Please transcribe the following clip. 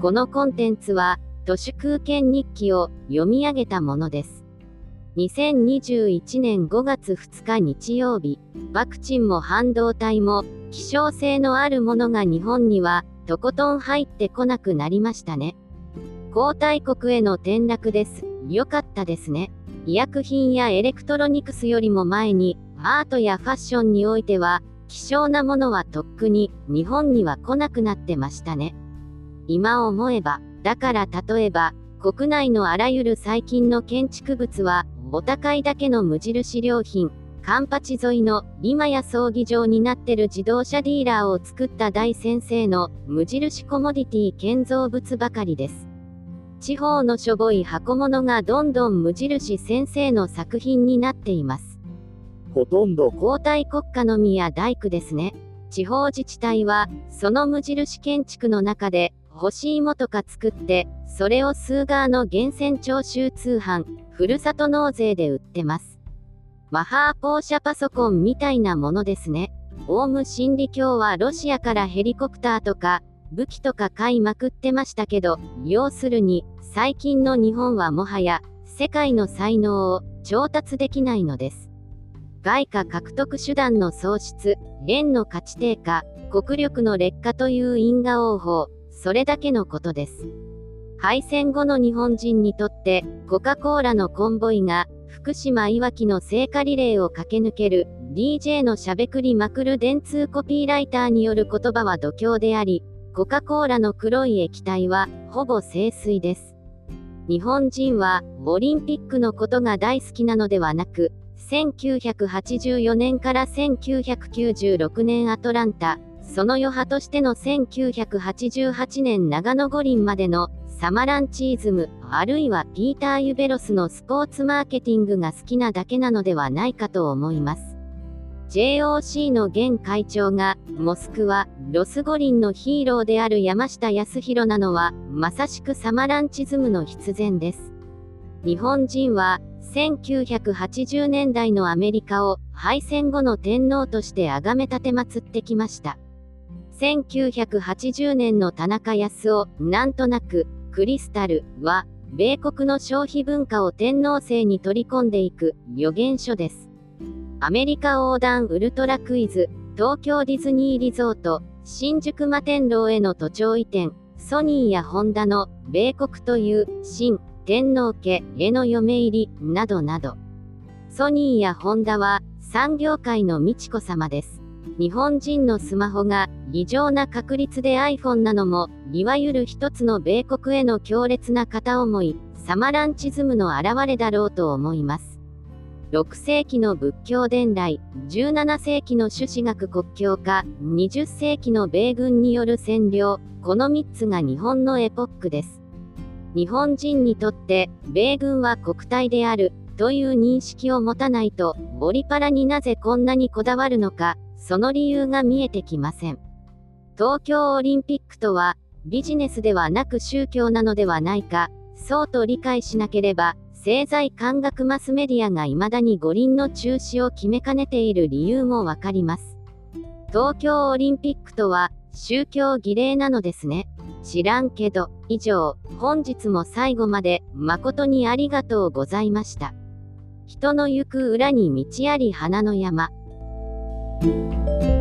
このコンテンツは、都市空間日記を読み上げたものです。2021年5月2日日曜日、ワクチンも半導体も、希少性のあるものが日本には、とことん入ってこなくなりましたね。後退国への転落です。良かったですね。医薬品やエレクトロニクスよりも前に、アートやファッションにおいては、希少なものはとっくに日本には来なくなってましたね。今思えば、だから例えば、国内のあらゆる最近の建築物は、お高いだけの無印良品、カンパチ沿いの今や葬儀場になってる自動車ディーラーを作った大先生の無印コモディティ建造物ばかりです。地方のしょぼい箱物がどんどん無印先生の作品になっています。ほとんど皇太国家のみや大工ですね。地方自治体は、その無印建築の中で、欲しいもとか作って、それを数側の源泉徴収通販、ふるさと納税で売ってます。マハーポーシャパソコンみたいなものですね。オウム真理教はロシアからヘリコプターとか武器とか買いまくってましたけど、要するに最近の日本はもはや世界の才能を調達できないのです。外貨獲得手段の喪失、円の価値低下、国力の劣化という因果応報、それだけのことです。敗戦後の日本人にとって、コカ・コーラのコンボイが、福島いわきの聖火リレーを駆け抜ける、DJ のしゃべくりまくる電通コピーライターによる言葉は度胸であり、コカ・コーラの黒い液体は、ほぼ清水です。日本人は、オリンピックのことが大好きなのではなく、1984年から1996年アトランタ、その余波としての1988年長野五輪までのサマランチズム、あるいはピーター・ユベロスのスポーツマーケティングが好きなだけなのではないかと思います。JOC の現会長が、モスクワ、ロス五輪のヒーローである山下泰裕なのは、まさしくサマランチズムの必然です。日本人は、1980年代のアメリカを敗戦後の天皇として崇め立てまつってきました。1980年の田中康夫、なんとなく、クリスタルは、米国の消費文化を天皇制に取り込んでいく予言書です。アメリカ横断ウルトラクイズ、東京ディズニーリゾート、新宿摩天楼への都庁移転、ソニーやホンダの米国という新天皇家への嫁入りなどなど。ソニーやホンダは産業界の美智子様です。日本人のスマホが異常な確率で iPhone なのも、いわゆる一つの米国への強烈な片思い、サマランチズムの表れだろうと思います。6世紀の仏教伝来、17世紀の朱子学国境化、20世紀の米軍による占領、この3つが日本のエポックです。日本人にとって、米軍は国体である、という認識を持たないと、オリパラになぜこんなにこだわるのか、その理由が見えてきません。東京オリンピックとは、ビジネスではなく宗教なのではないか、そうと理解しなければ、政財官学マスメディアが未だに五輪の中止を決めかねている理由もわかります。東京オリンピックとは、宗教儀礼なのですね。知らんけど、以上、本日も最後まで、誠にありがとうございました。人の行く裏に道あり花の山。Música